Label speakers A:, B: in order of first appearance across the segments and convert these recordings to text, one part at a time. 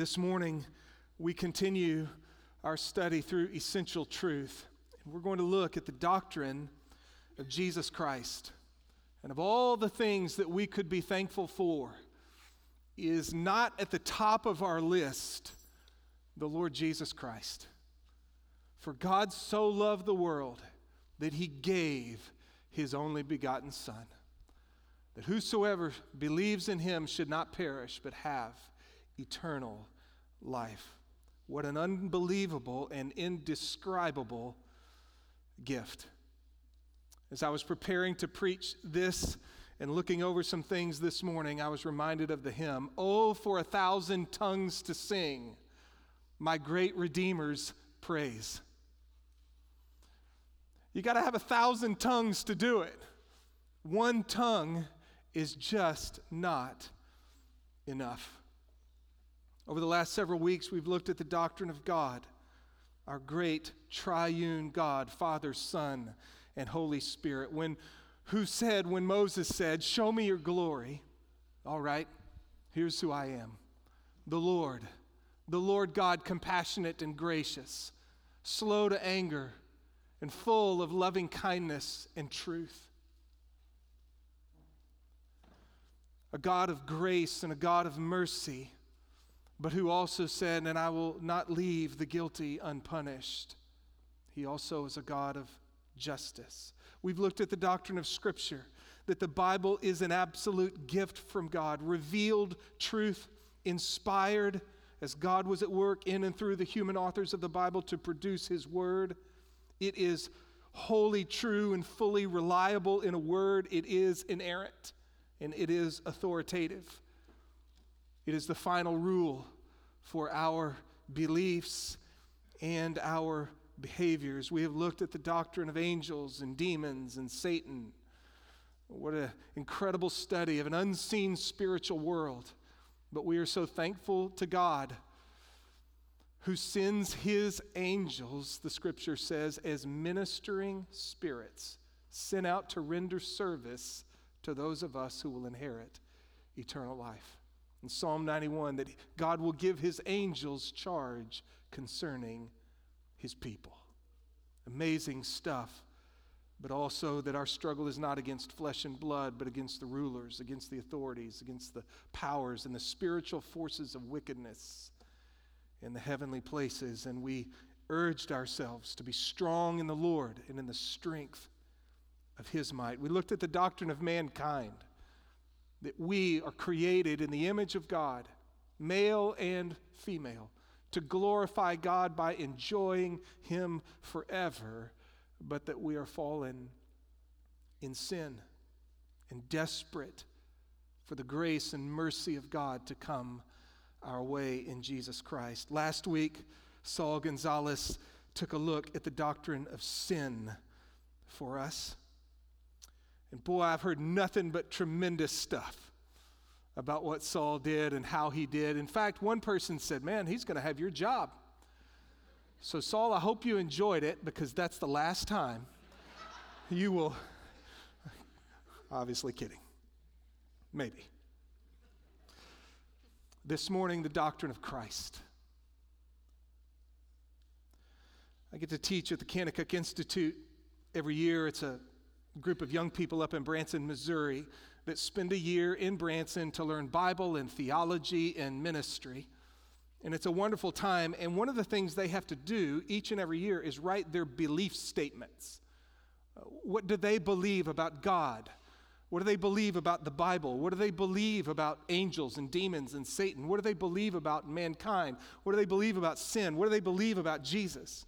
A: This morning, we continue our study through essential truth. We're going to look at the doctrine of Jesus Christ. And of all the things that we could be thankful for, is not at the top of our list the Lord Jesus Christ. For God so loved the world that he gave his only begotten Son, that whosoever believes in him should not perish, but have eternal life. What an unbelievable and indescribable gift. As I was preparing to preach this and looking over some things this morning, I was reminded of the hymn, Oh, for a thousand tongues to sing my great Redeemer's praise. You got to have a thousand tongues to do it. One tongue is just not enough. Over the last several weeks, we've looked at the doctrine of God, our great triune God, Father, Son, and Holy Spirit. When who said when Moses said, "Show me your glory." All right, here's who I am. The Lord, the Lord God compassionate and gracious, slow to anger, and full of loving kindness and truth. A God of grace and a God of mercy but who also said, And I will not leave the guilty unpunished. He also is a God of justice. We've looked at the doctrine of Scripture, that the Bible is an absolute gift from God, revealed truth, inspired as God was at work in and through the human authors of the Bible to produce His Word. It is wholly true and fully reliable in a word, it is inerrant and it is authoritative. It is the final rule for our beliefs and our behaviors. We have looked at the doctrine of angels and demons and Satan. What an incredible study of an unseen spiritual world. But we are so thankful to God who sends his angels, the scripture says, as ministering spirits, sent out to render service to those of us who will inherit eternal life in Psalm 91 that God will give his angels charge concerning his people. Amazing stuff, but also that our struggle is not against flesh and blood, but against the rulers, against the authorities, against the powers and the spiritual forces of wickedness in the heavenly places. And we urged ourselves to be strong in the Lord and in the strength of his might. We looked at the doctrine of mankind that we are created in the image of God, male and female, to glorify God by enjoying Him forever, but that we are fallen in sin and desperate for the grace and mercy of God to come our way in Jesus Christ. Last week, Saul Gonzalez took a look at the doctrine of sin for us. And boy, I've heard nothing but tremendous stuff about what Saul did and how he did. In fact, one person said, Man, he's going to have your job. So, Saul, I hope you enjoyed it because that's the last time you will. Obviously, kidding. Maybe. This morning, the doctrine of Christ. I get to teach at the Kanakuk Institute every year. It's a group of young people up in Branson, Missouri, that spend a year in Branson to learn Bible and theology and ministry. And it's a wonderful time. And one of the things they have to do each and every year is write their belief statements. Uh, what do they believe about God? What do they believe about the Bible? What do they believe about angels and demons and Satan? What do they believe about mankind? What do they believe about sin? What do they believe about Jesus?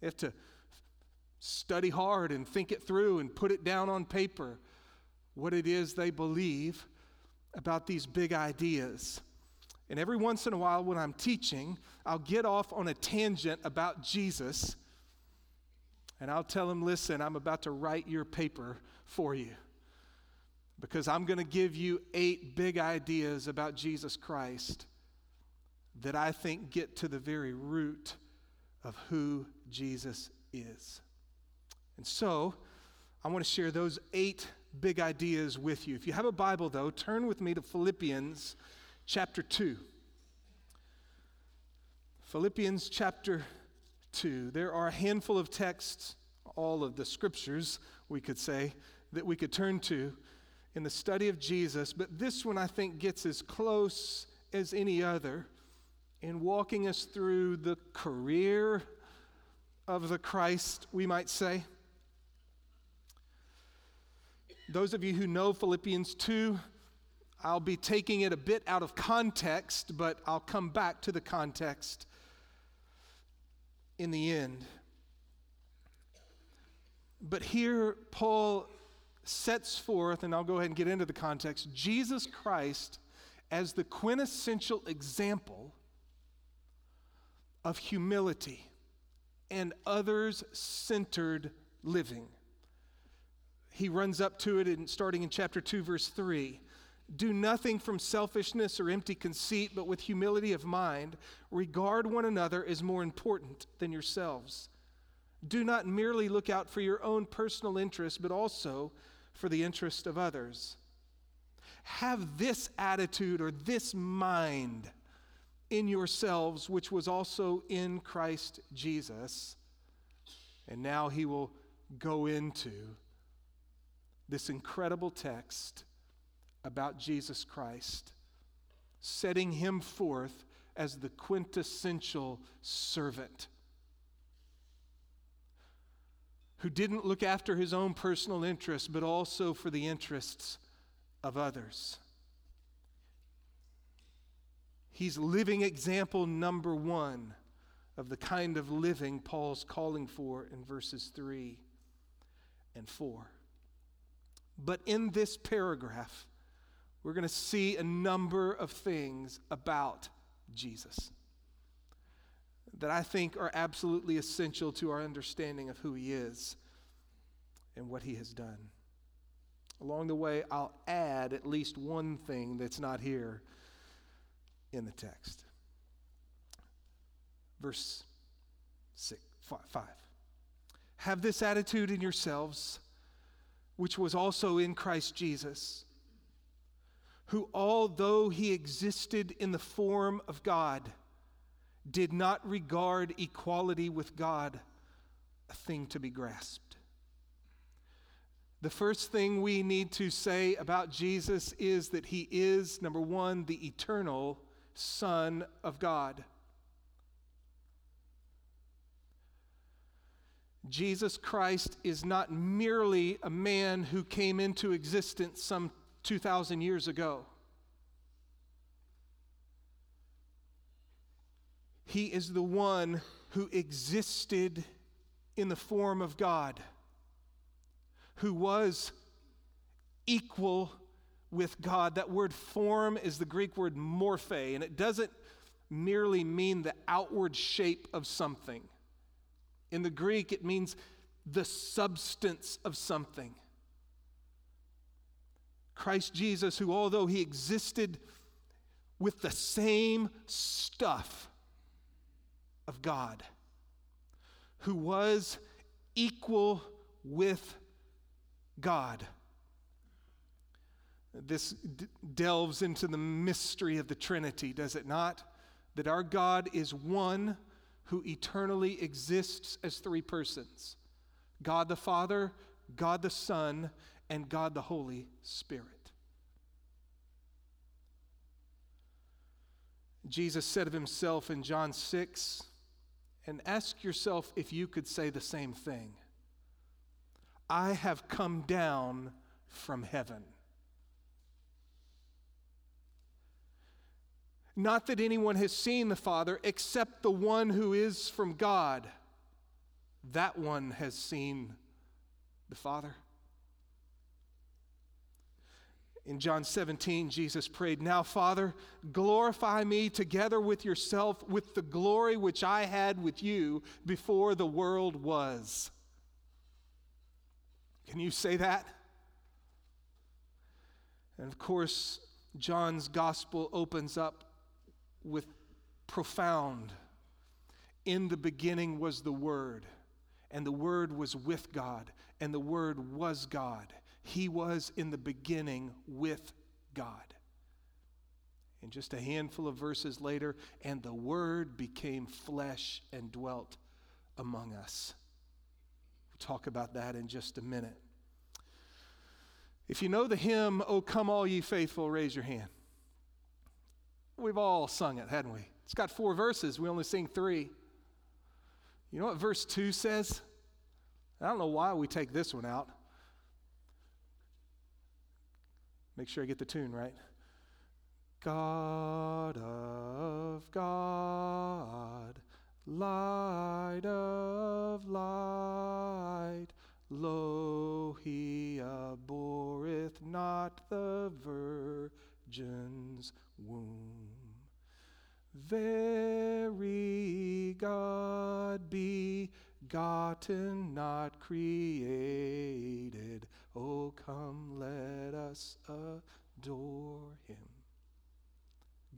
A: They have to study hard and think it through and put it down on paper what it is they believe about these big ideas. And every once in a while, when I'm teaching, I'll get off on a tangent about Jesus and I'll tell them, listen, I'm about to write your paper for you because I'm going to give you eight big ideas about Jesus Christ that I think get to the very root of who Jesus is. And so, I want to share those eight big ideas with you. If you have a Bible, though, turn with me to Philippians chapter 2. Philippians chapter 2. There are a handful of texts, all of the scriptures, we could say, that we could turn to in the study of Jesus, but this one I think gets as close as any other in walking us through the career of the Christ, we might say. Those of you who know Philippians 2, I'll be taking it a bit out of context, but I'll come back to the context in the end. But here, Paul sets forth, and I'll go ahead and get into the context Jesus Christ as the quintessential example of humility and others centered living. He runs up to it in, starting in chapter 2, verse 3. Do nothing from selfishness or empty conceit, but with humility of mind, regard one another as more important than yourselves. Do not merely look out for your own personal interest, but also for the interest of others. Have this attitude or this mind in yourselves, which was also in Christ Jesus. And now he will go into this incredible text about Jesus Christ, setting him forth as the quintessential servant who didn't look after his own personal interests, but also for the interests of others. He's living example number one of the kind of living Paul's calling for in verses 3 and 4. But in this paragraph, we're going to see a number of things about Jesus that I think are absolutely essential to our understanding of who he is and what he has done. Along the way, I'll add at least one thing that's not here in the text. Verse six, five. Have this attitude in yourselves, which was also in Christ Jesus, who, although he existed in the form of God, did not regard equality with God a thing to be grasped. The first thing we need to say about Jesus is that he is, number one, the eternal Son of God. Jesus Christ is not merely a man who came into existence some 2,000 years ago. He is the one who existed in the form of God, who was equal with God. That word form is the Greek word morphe, and it doesn't merely mean the outward shape of something. In the Greek, it means the substance of something. Christ Jesus, who although he existed with the same stuff of God, who was equal with God. This d- delves into the mystery of the Trinity, does it not? That our God is one who eternally exists as three persons God the Father, God the Son, and God the Holy Spirit. Jesus said of himself in John 6, and ask yourself if you could say the same thing I have come down from heaven. Not that anyone has seen the Father except the one who is from God. That one has seen the Father. In John 17, Jesus prayed, Now, Father, glorify me together with yourself with the glory which I had with you before the world was. Can you say that? And of course, John's gospel opens up with profound. In the beginning was the Word, and the Word was with God, and the Word was God. He was in the beginning with God. And just a handful of verses later, and the Word became flesh and dwelt among us. We'll talk about that in just a minute. If you know the hymn, Oh Come All Ye Faithful, raise your hand. We've all sung it, hadn't we? It's got four verses. We only sing three. You know what verse 2 says? I don't know why we take this one out. Make sure I get the tune right. God of God, light of light, lo, he abhorreth not the virgin's womb. Very God begotten, not created. Oh, come, let us adore him.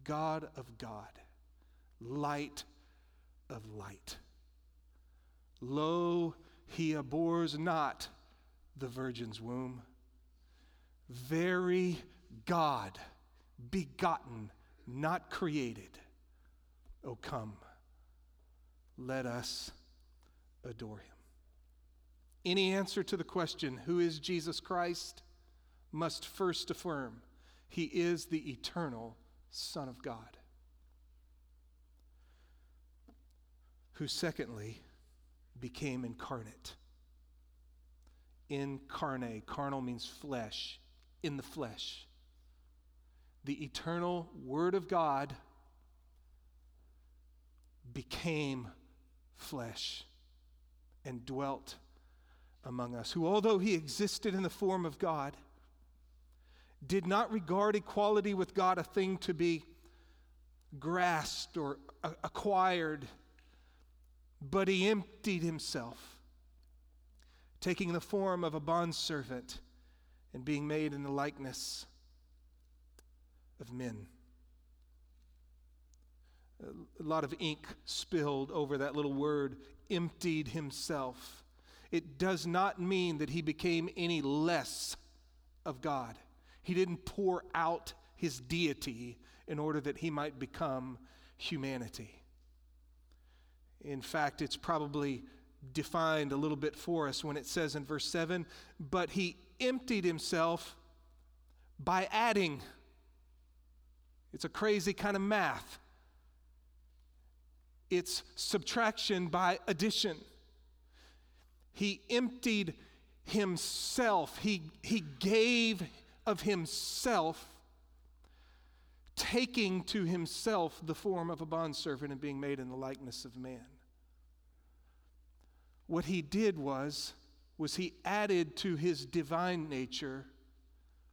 A: God of God, light of light. Lo, he abhors not the virgin's womb. Very God, begotten, not created. Oh, come, let us adore him. Any answer to the question, who is Jesus Christ, must first affirm he is the eternal Son of God. Who, secondly, became incarnate. Incarnate, carnal means flesh, in the flesh. The eternal Word of God became flesh and dwelt among us, who, although he existed in the form of God, did not regard equality with God a thing to be grasped or acquired, but he emptied himself, taking the form of a bondservant and being made in the likeness of men a lot of ink spilled over that little word, emptied himself. It does not mean that he became any less of God. He didn't pour out his deity in order that he might become humanity. In fact, it's probably defined a little bit for us when it says in verse 7 but he emptied himself by adding. It's a crazy kind of math it's subtraction by addition. He emptied himself, he, he gave of himself, taking to himself the form of a bondservant and being made in the likeness of man. What he did was, was he added to his divine nature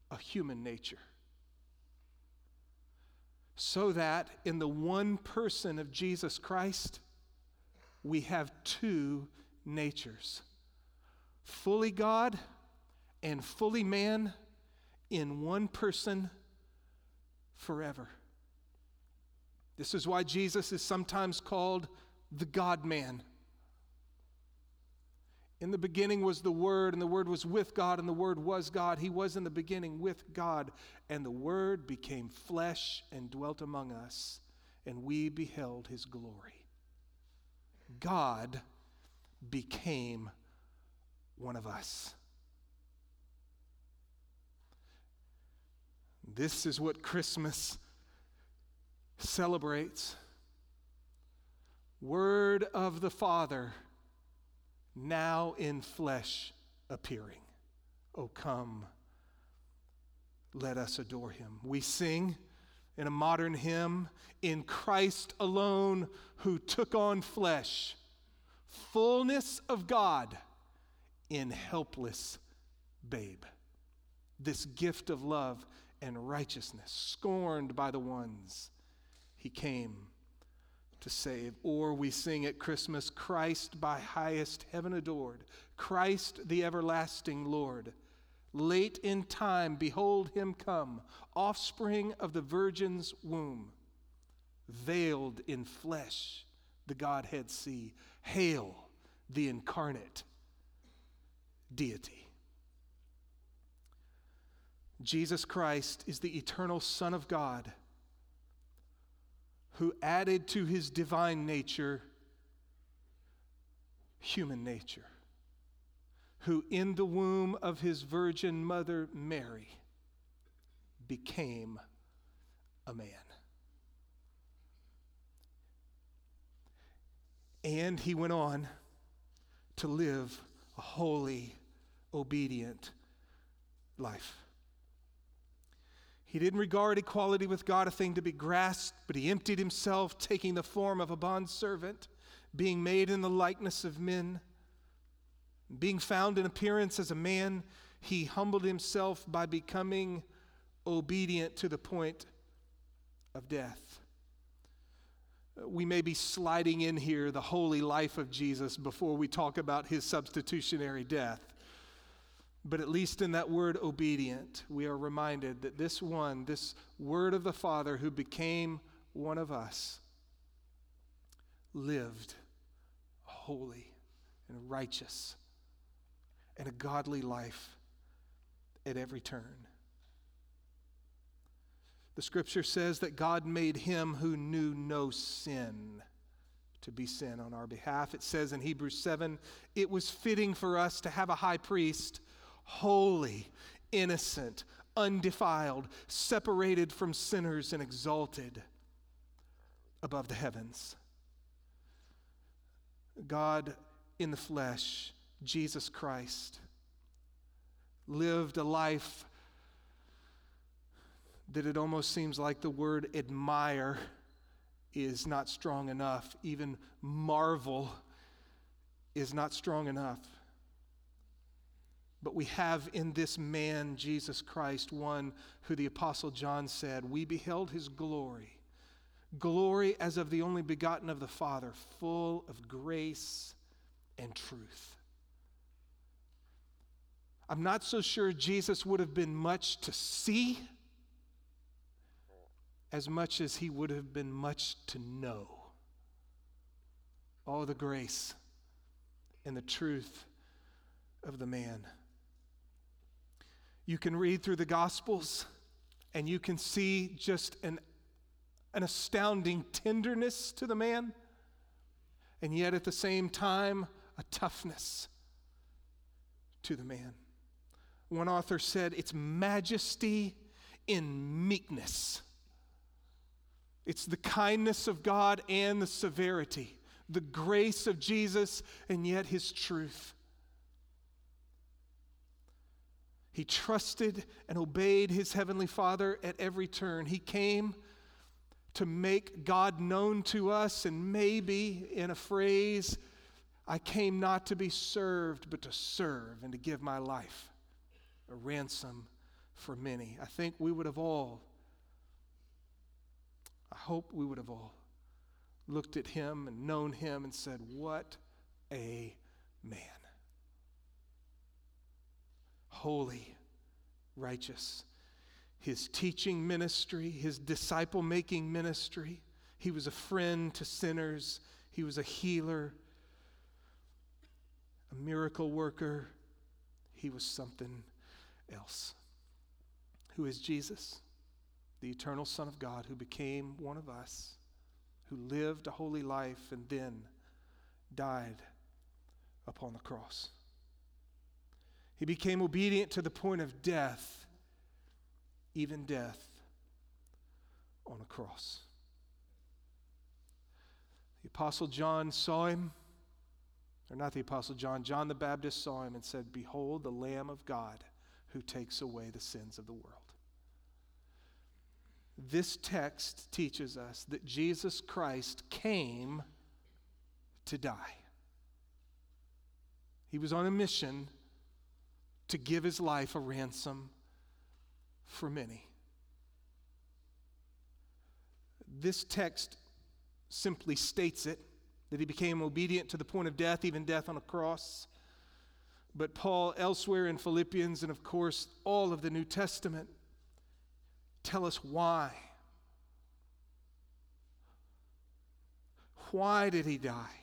A: a human nature so that in the one person of Jesus Christ, we have two natures fully God and fully man in one person forever. This is why Jesus is sometimes called the God man. In the beginning was the Word, and the Word was with God, and the Word was God. He was in the beginning with God, and the Word became flesh and dwelt among us, and we beheld His glory. God became one of us. This is what Christmas celebrates. Word of the Father now in flesh appearing. Oh, come, let us adore him. We sing in a modern hymn, in Christ alone who took on flesh, fullness of God in helpless babe. This gift of love and righteousness, scorned by the ones he came to save. Or we sing at Christmas, Christ by highest heaven adored, Christ the everlasting Lord. Late in time, behold him come, offspring of the Virgin's womb, veiled in flesh, the Godhead see. Hail the incarnate deity. Jesus Christ is the eternal Son of God who added to his divine nature human nature, who in the womb of his virgin mother Mary became a man. And he went on to live a holy, obedient life. He didn't regard equality with God a thing to be grasped, but he emptied himself, taking the form of a bondservant, being made in the likeness of men. Being found in appearance as a man, he humbled himself by becoming obedient to the point of death. We may be sliding in here the holy life of Jesus before we talk about his substitutionary death. But at least in that word obedient, we are reminded that this one, this word of the Father who became one of us, lived holy and righteous and a godly life at every turn. The scripture says that God made him who knew no sin to be sin on our behalf. It says in Hebrews 7 it was fitting for us to have a high priest holy, innocent, undefiled, separated from sinners, and exalted above the heavens. God in the flesh, Jesus Christ, lived a life that it almost seems like the word admire is not strong enough. Even marvel is not strong enough. But we have in this man, Jesus Christ, one who the Apostle John said, We beheld his glory, glory as of the only begotten of the Father, full of grace and truth. I'm not so sure Jesus would have been much to see as much as he would have been much to know. All the grace and the truth of the man. You can read through the Gospels and you can see just an, an astounding tenderness to the man, and yet at the same time, a toughness to the man. One author said, It's majesty in meekness. It's the kindness of God and the severity, the grace of Jesus, and yet his truth. He trusted and obeyed his heavenly Father at every turn. He came to make God known to us, and maybe in a phrase, I came not to be served, but to serve and to give my life a ransom for many. I think we would have all, I hope we would have all looked at him and known him and said, What a man holy, righteous. His teaching ministry, his disciple making ministry, he was a friend to sinners, he was a healer, a miracle worker. He was something else. Who is Jesus? The eternal Son of God who became one of us, who lived a holy life and then died upon the cross. He became obedient to the point of death, even death on a cross. The Apostle John saw him, or not the Apostle John, John the Baptist saw him and said, Behold, the Lamb of God who takes away the sins of the world. This text teaches us that Jesus Christ came to die. He was on a mission to give his life a ransom for many. This text simply states it that he became obedient to the point of death, even death on a cross. But Paul, elsewhere in Philippians, and of course all of the New Testament, tell us why. Why did he die?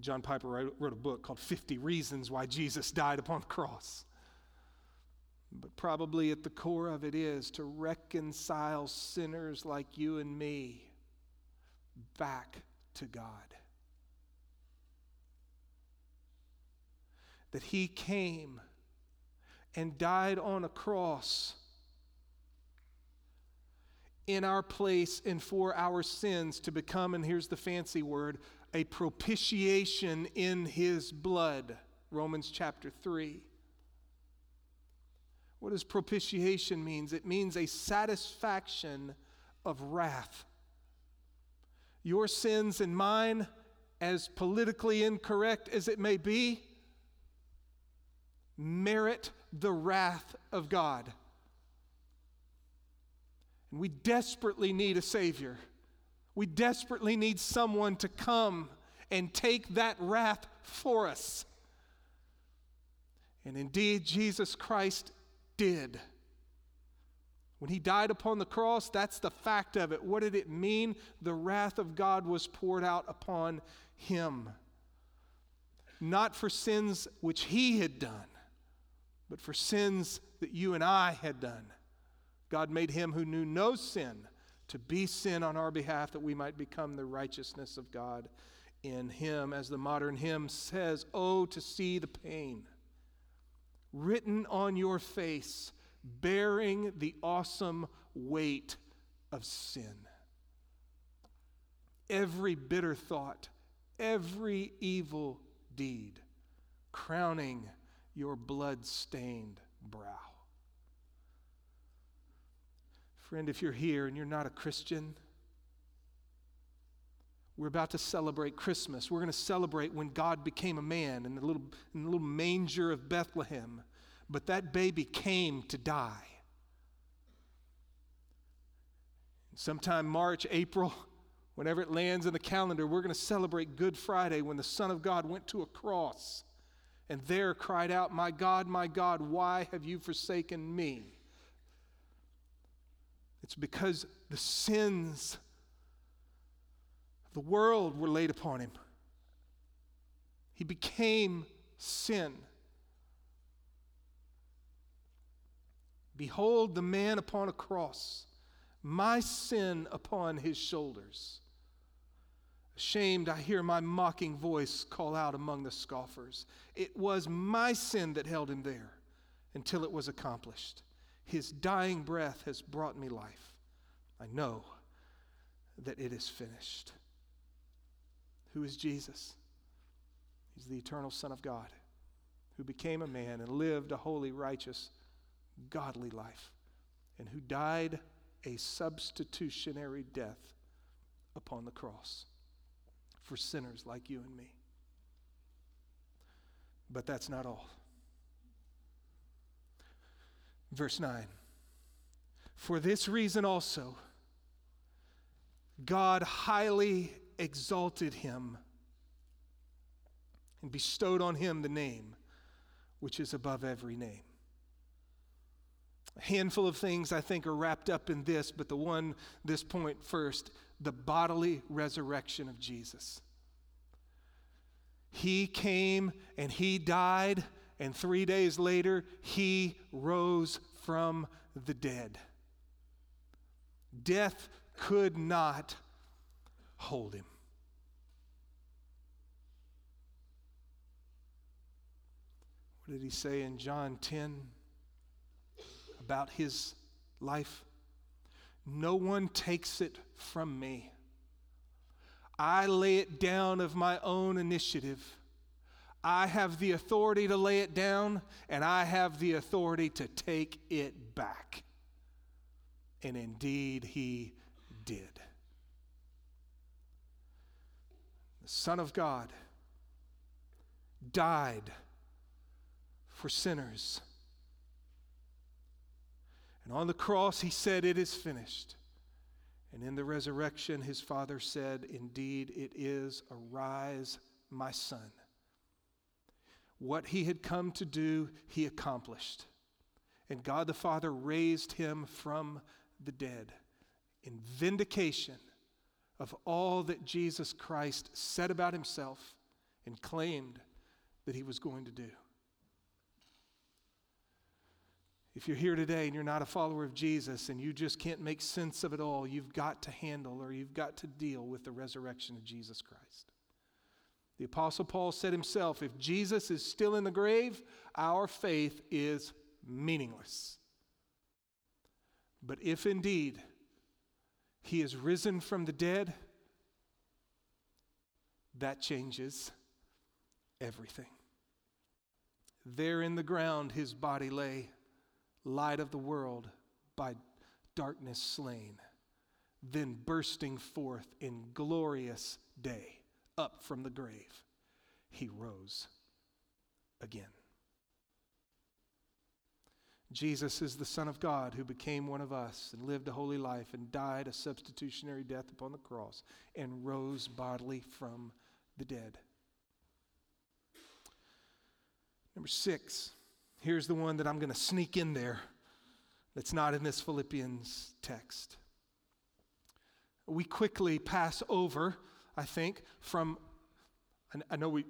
A: John Piper wrote, a book called 50 Reasons Why Jesus Died Upon the Cross. But probably at the core of it is to reconcile sinners like you and me back to God. That He came and died on a cross in our place and for our sins to become, and here's the fancy word, a propitiation in His blood. Romans chapter 3. What does propitiation means? It means a satisfaction of wrath. Your sins and mine, as politically incorrect as it may be, merit the wrath of God. And we desperately need a Savior. We desperately need someone to come and take that wrath for us. And indeed, Jesus Christ did. When he died upon the cross, that's the fact of it. What did it mean? The wrath of God was poured out upon him. Not for sins which he had done, but for sins that you and I had done. God made him who knew no sin to be sin on our behalf that we might become the righteousness of God in him. As the modern hymn says, Oh, to see the pain written on your face, bearing the awesome weight of sin. Every bitter thought, every evil deed, crowning your blood stained brow. Friend, if you're here and you're not a Christian, we're about to celebrate Christmas. We're going to celebrate when God became a man in the little, in the little manger of Bethlehem. But that baby came to die. Sometime March, April, whenever it lands in the calendar, we're going to celebrate Good Friday when the Son of God went to a cross and there cried out, My God, my God, why have you forsaken me? It's because the sins of the world were laid upon him. He became sin. Behold the man upon a cross, my sin upon his shoulders. Ashamed, I hear my mocking voice call out among the scoffers. It was my sin that held him there until it was accomplished. His dying breath has brought me life. I know that it is finished. Who is Jesus? He's the eternal Son of God who became a man and lived a holy, righteous, godly life and who died a substitutionary death upon the cross for sinners like you and me. But that's not all. Verse 9 For this reason also, God highly exalted him and bestowed on him the name which is above every name. A handful of things I think are wrapped up in this, but the one, this point first, the bodily resurrection of Jesus. He came and he died, and three days later, he rose from the dead. Death could not hold him. What did he say in John 10 about his life? No one takes it from me. I lay it down of my own initiative. I have the authority to lay it down, and I have the authority to take it back. And indeed, he did. The Son of God died for sinners. And on the cross, he said, It is finished. And in the resurrection, his father said, Indeed, it is. Arise, my son. What he had come to do, he accomplished. And God the Father raised him from the dead in vindication of all that Jesus Christ said about himself and claimed that he was going to do. If you're here today and you're not a follower of Jesus and you just can't make sense of it all, you've got to handle or you've got to deal with the resurrection of Jesus Christ. The Apostle Paul said himself if Jesus is still in the grave, our faith is meaningless. But if indeed he is risen from the dead, that changes everything. There in the ground his body lay, light of the world, by darkness slain, then bursting forth in glorious day up from the grave, he rose again. Jesus is the Son of God who became one of us and lived a holy life and died a substitutionary death upon the cross and rose bodily from the dead. Number six, here's the one that I'm going to sneak in there that's not in this Philippians text. We quickly pass over, I think, from, I know we,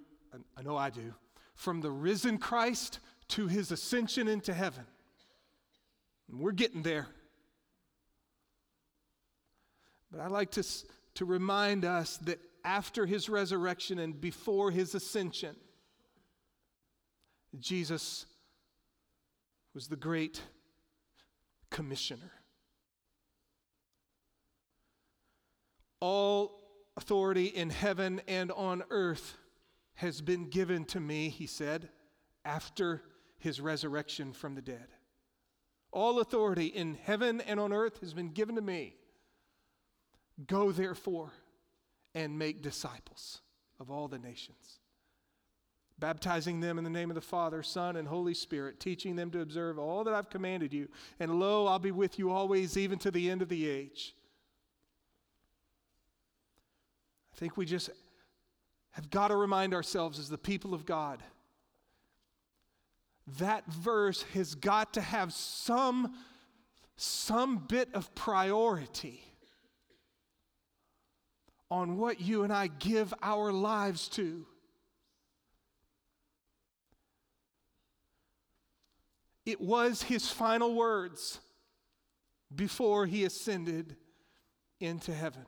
A: I know I do, from the risen Christ to his ascension into heaven. And we're getting there. But I like to, to remind us that after his resurrection and before his ascension, Jesus was the great commissioner. All authority in heaven and on earth has been given to me, he said, after his resurrection from the dead. All authority in heaven and on earth has been given to me. Go therefore and make disciples of all the nations, baptizing them in the name of the Father, Son, and Holy Spirit, teaching them to observe all that I've commanded you. And lo, I'll be with you always, even to the end of the age. I think we just have got to remind ourselves as the people of God that verse has got to have some, some bit of priority on what you and I give our lives to. It was his final words before he ascended into heaven.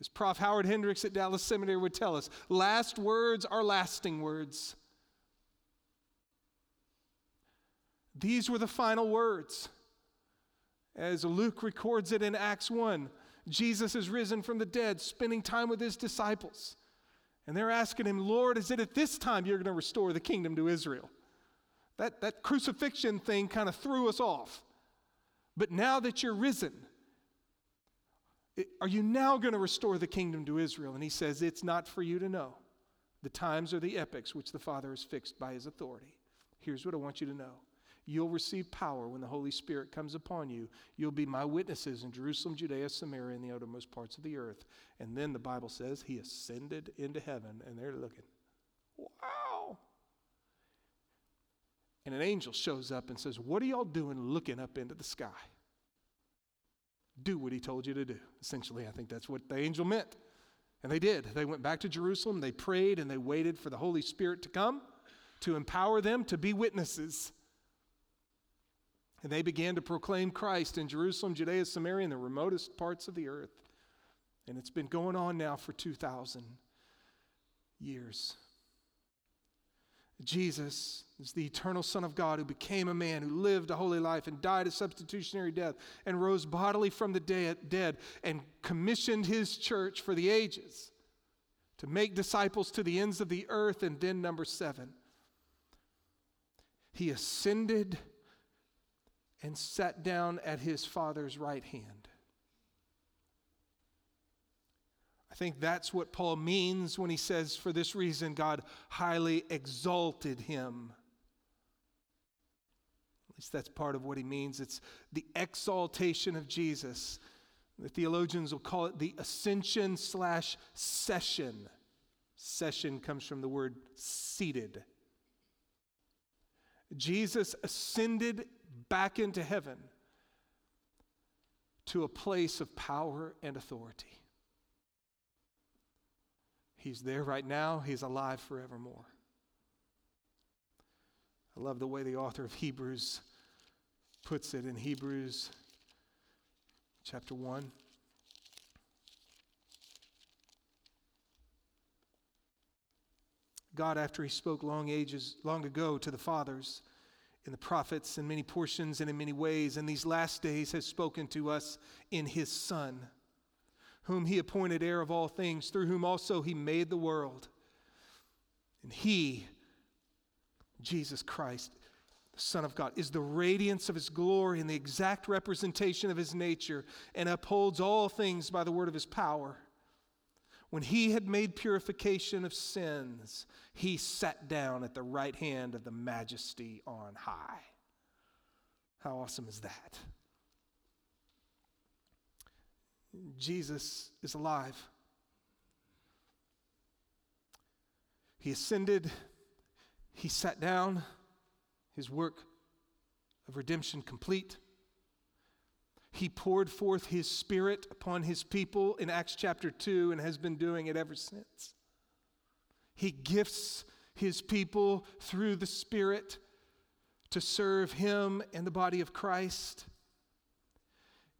A: As Prof. Howard Hendricks at Dallas Seminary would tell us, last words are lasting words. These were the final words. As Luke records it in Acts 1, Jesus is risen from the dead, spending time with his disciples. And they're asking him, Lord, is it at this time you're going to restore the kingdom to Israel? That, that crucifixion thing kind of threw us off. But now that you're risen, are you now going to restore the kingdom to Israel? And he says, It's not for you to know the times are the epochs which the Father has fixed by his authority. Here's what I want you to know You'll receive power when the Holy Spirit comes upon you. You'll be my witnesses in Jerusalem, Judea, Samaria, and the outermost parts of the earth. And then the Bible says he ascended into heaven, and they're looking, wow. And an angel shows up and says, What are y'all doing looking up into the sky? Do what he told you to do. Essentially, I think that's what the angel meant. And they did. They went back to Jerusalem, they prayed, and they waited for the Holy Spirit to come to empower them to be witnesses. And they began to proclaim Christ in Jerusalem, Judea, Samaria, and the remotest parts of the earth. And it's been going on now for 2,000 years. Jesus is the eternal Son of God who became a man, who lived a holy life and died a substitutionary death and rose bodily from the dead and commissioned his church for the ages to make disciples to the ends of the earth. And then, number seven, he ascended and sat down at his father's right hand. I think that's what Paul means when he says, For this reason, God highly exalted him. At least that's part of what he means. It's the exaltation of Jesus. The theologians will call it the ascension slash session. Session comes from the word seated. Jesus ascended back into heaven to a place of power and authority. He's there right now, He's alive forevermore. I love the way the author of Hebrews puts it in Hebrews chapter 1. God, after he spoke long ages, long ago to the fathers in the prophets in many portions and in many ways, in these last days has spoken to us in his Son, whom he appointed heir of all things, through whom also he made the world. And he, Jesus Christ, the Son of God, is the radiance of his glory and the exact representation of his nature, and upholds all things by the word of his power. When he had made purification of sins, he sat down at the right hand of the majesty on high. How awesome is that? Jesus is alive. He ascended, he sat down, his work of redemption complete. He poured forth his spirit upon his people in Acts chapter 2 and has been doing it ever since. He gifts his people through the Spirit to serve him and the body of Christ.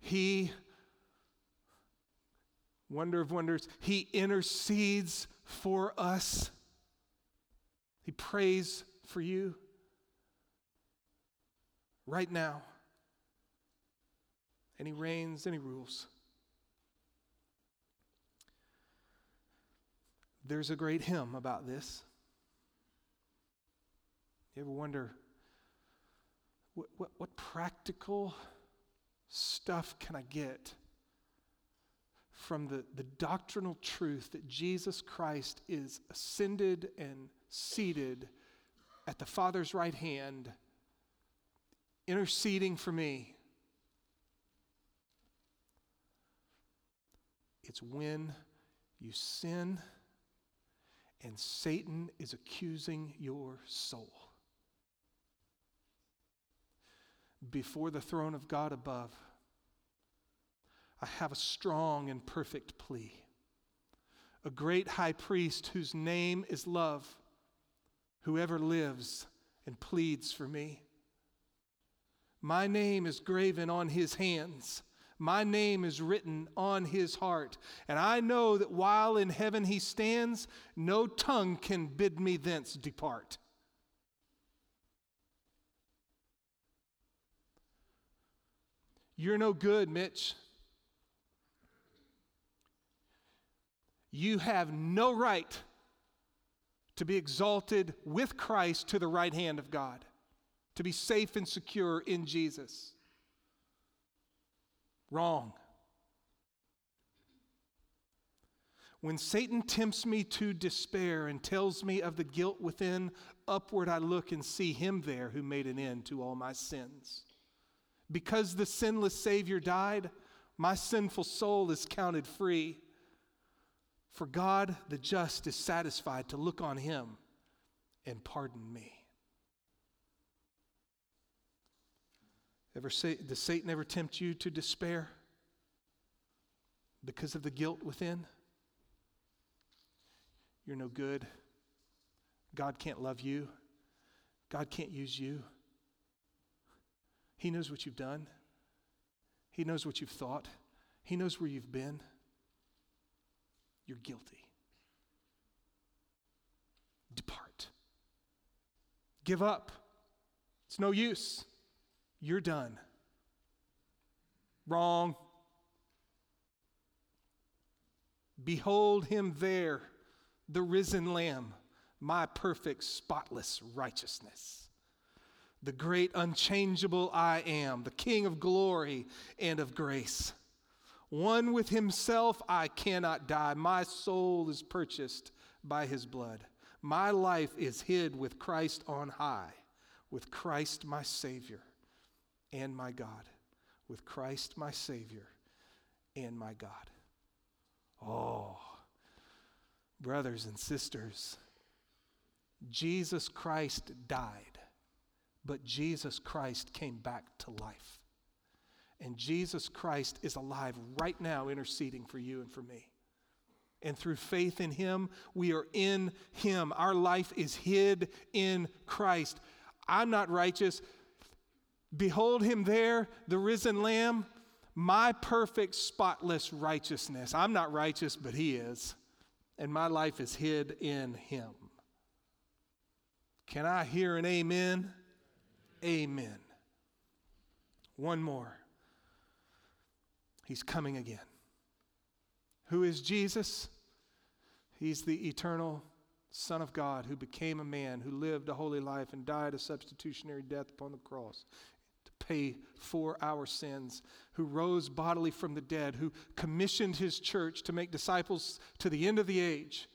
A: He, wonder of wonders, he intercedes for us. He prays for you right now and he reigns and he rules. There's a great hymn about this. You ever wonder what, what, what practical stuff can I get from the, the doctrinal truth that Jesus Christ is ascended and seated at the Father's right hand, interceding for me? It's when you sin and Satan is accusing your soul. Before the throne of God above, I have a strong and perfect plea. A great high priest whose name is love, whoever lives and pleads for me. My name is graven on his hands my name is written on his heart. And I know that while in heaven he stands, no tongue can bid me thence depart. You're no good, Mitch. You have no right to be exalted with Christ to the right hand of God, to be safe and secure in Jesus. Wrong. When Satan tempts me to despair and tells me of the guilt within, upward I look and see him there who made an end to all my sins. Because the sinless Savior died, my sinful soul is counted free. For God, the just, is satisfied to look on him and pardon me. Ever say, does Satan ever tempt you to despair because of the guilt within? You're no good. God can't love you. God can't use you. He knows what you've done. He knows what you've thought. He knows where you've been. You're guilty. Depart. Give up. It's no use. You're done. Wrong. Behold him there, the risen Lamb, my perfect, spotless righteousness. The great, unchangeable I am, the King of glory and of grace. One with himself, I cannot die. My soul is purchased by his blood. My life is hid with Christ on high, with Christ my Savior and my God, with Christ my Savior and my God. Oh, brothers and sisters, Jesus Christ died, but Jesus Christ came back to life. And Jesus Christ is alive right now, interceding for you and for me. And through faith in Him, we are in Him. Our life is hid in Christ. I'm not righteous. Behold him there, the risen Lamb, my perfect, spotless righteousness. I'm not righteous, but he is. And my life is hid in him. Can I hear an amen? Amen. One more. He's coming again. Who is Jesus? He's the eternal Son of God who became a man, who lived a holy life and died a substitutionary death upon the cross to pay for our sins, who rose bodily from the dead, who commissioned his church to make disciples to the end of the age,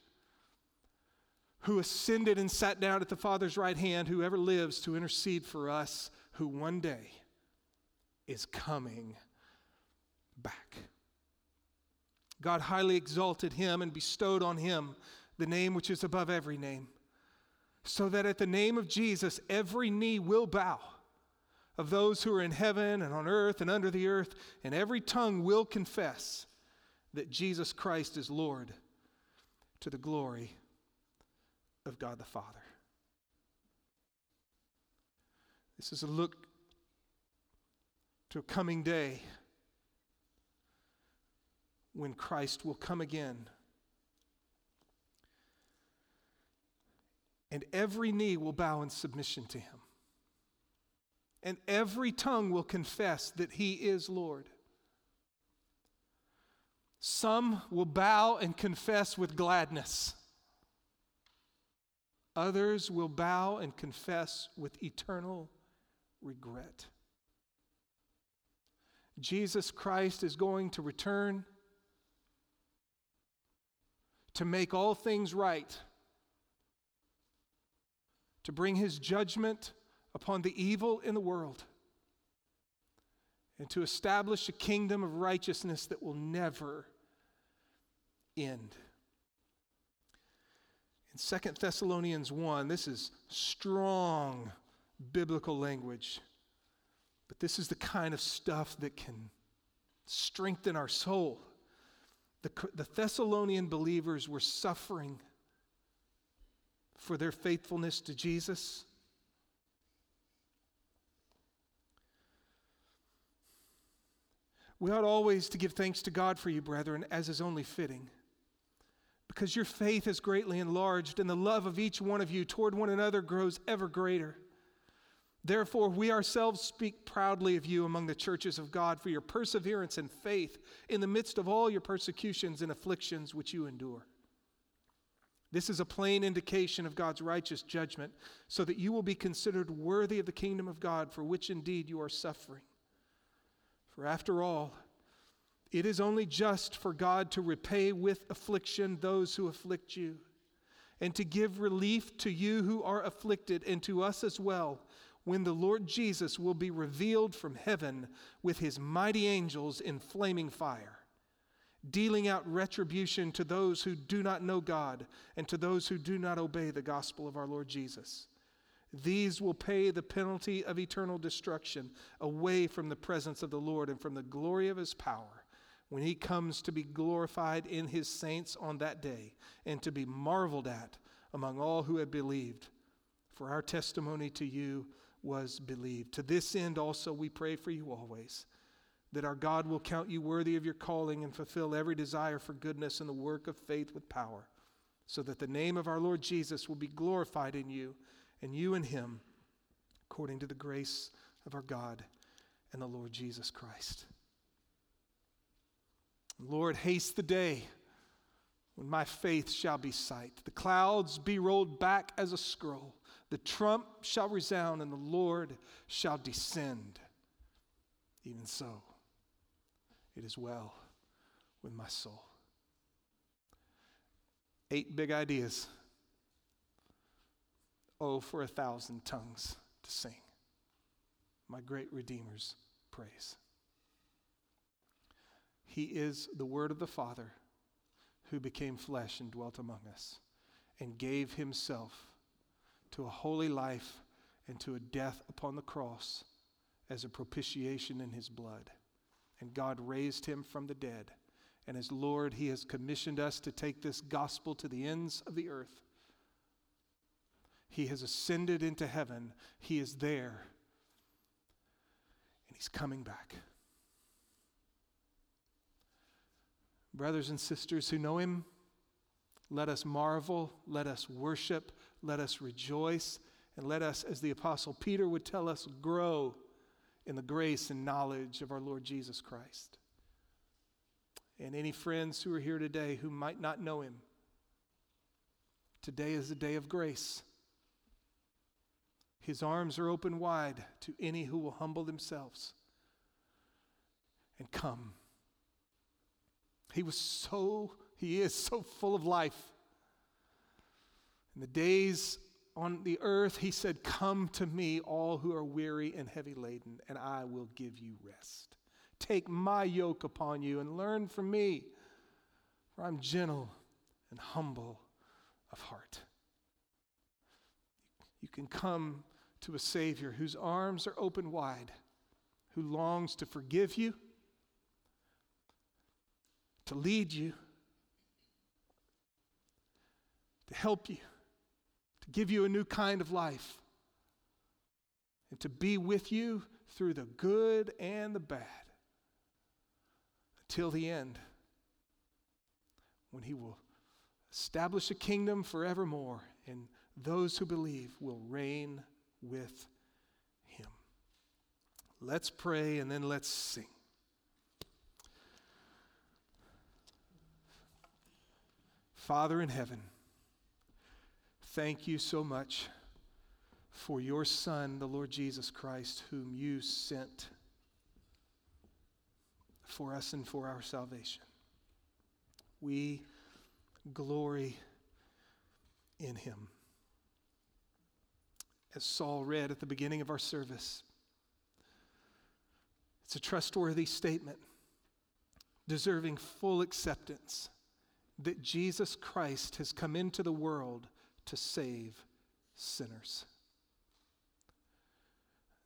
A: who ascended and sat down at the Father's right hand, who ever lives to intercede for us, who one day is coming back. God highly exalted him and bestowed on him the name which is above every name, so that at the name of Jesus every knee will bow of those who are in heaven and on earth and under the earth, and every tongue will confess that Jesus Christ is Lord to the glory of God the Father. This is a look to a coming day when Christ will come again. And every knee will bow in submission to him. And every tongue will confess that he is Lord. Some will bow and confess with gladness. Others will bow and confess with eternal regret. Jesus Christ is going to return to make all things right, to bring his judgment upon the evil in the world, and to establish a kingdom of righteousness that will never end. In Second Thessalonians 1, this is strong biblical language, but this is the kind of stuff that can strengthen our soul. The, the Thessalonian believers were suffering for their faithfulness to Jesus. We ought always to give thanks to God for you, brethren, as is only fitting, because your faith is greatly enlarged, and the love of each one of you toward one another grows ever greater. Therefore, we ourselves speak proudly of you among the churches of God for your perseverance and faith in the midst of all your persecutions and afflictions which you endure. This is a plain indication of God's righteous judgment, so that you will be considered worthy of the kingdom of God, for which indeed you are suffering. For after all, it is only just for God to repay with affliction those who afflict you, and to give relief to you who are afflicted, and to us as well when the Lord Jesus will be revealed from heaven with his mighty angels in flaming fire, dealing out retribution to those who do not know God and to those who do not obey the gospel of our Lord Jesus. These will pay the penalty of eternal destruction away from the presence of the Lord and from the glory of his power when he comes to be glorified in his saints on that day and to be marveled at among all who have believed. For our testimony to you was believed. To this end also we pray for you always, that our God will count you worthy of your calling and fulfill every desire for goodness and the work of faith with power, so that the name of our Lord Jesus will be glorified in you and you in him, according to the grace of our God and the Lord Jesus Christ. Lord, haste the day when my faith shall be sight, the clouds be rolled back as a scroll the trump shall resound and the Lord shall descend. Even so, it is well with my soul. Eight big ideas. Oh, for a thousand tongues to sing my great Redeemer's praise. He is the Word of the Father who became flesh and dwelt among us and gave himself to a holy life and to a death upon the cross as a propitiation in his blood. And God raised him from the dead. And as Lord, he has commissioned us to take this gospel to the ends of the earth. He has ascended into heaven, he is there. And he's coming back. Brothers and sisters who know Him, let us marvel, let us worship, let us rejoice, and let us, as the Apostle Peter would tell us, grow in the grace and knowledge of our Lord Jesus Christ. And any friends who are here today who might not know Him, today is a day of grace. His arms are open wide to any who will humble themselves and come. He was so, he is so full of life. In the days on the earth, he said, Come to me, all who are weary and heavy laden, and I will give you rest. Take my yoke upon you and learn from me, for I'm gentle and humble of heart. You can come to a Savior whose arms are open wide, who longs to forgive you, to lead you, to help you, give you a new kind of life, and to be with you through the good and the bad until the end when He will establish a kingdom forevermore and those who believe will reign with him. Let's pray and then let's sing. Father in heaven, thank you so much for your Son, the Lord Jesus Christ, whom you sent for us and for our salvation. We glory in him as Saul read at the beginning of our service. It's a trustworthy statement, deserving full acceptance that Jesus Christ has come into the world to save sinners.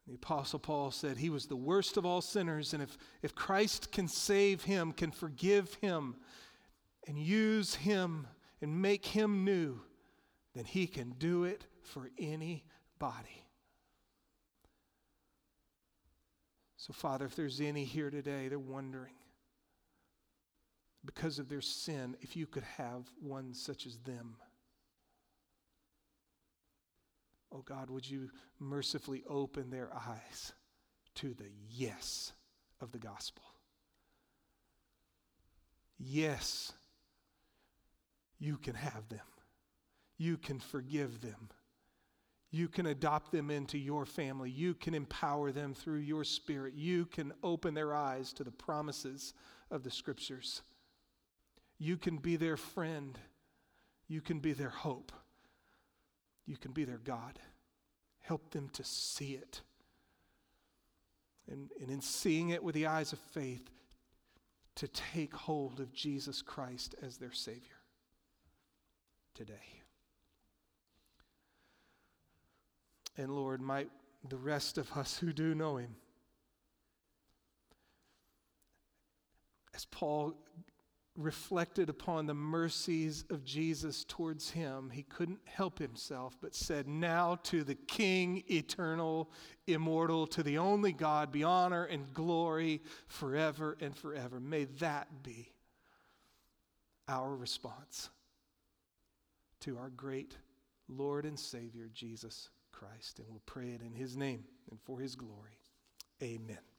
A: The Apostle Paul said he was the worst of all sinners, and if, if Christ can save him, can forgive him, and use him and make him new, then he can do it for anybody. So, Father, if there's any here today, they're wondering because of their sin if you could have one such as them. Oh God, would you mercifully open their eyes to the yes of the gospel? Yes, you can have them. You can forgive them. You can adopt them into your family. You can empower them through your spirit. You can open their eyes to the promises of the scriptures. You can be their friend. You can be their hope. You can be their God. Help them to see it. And, and in seeing it with the eyes of faith, to take hold of Jesus Christ as their Savior today. And Lord, might the rest of us who do know him, as Paul reflected upon the mercies of Jesus towards him, he couldn't help himself but said, Now to the King, eternal, immortal, to the only God, be honor and glory forever and forever. May that be our response to our great Lord and Savior, Jesus Christ. And we'll pray it in his name and for his glory. Amen.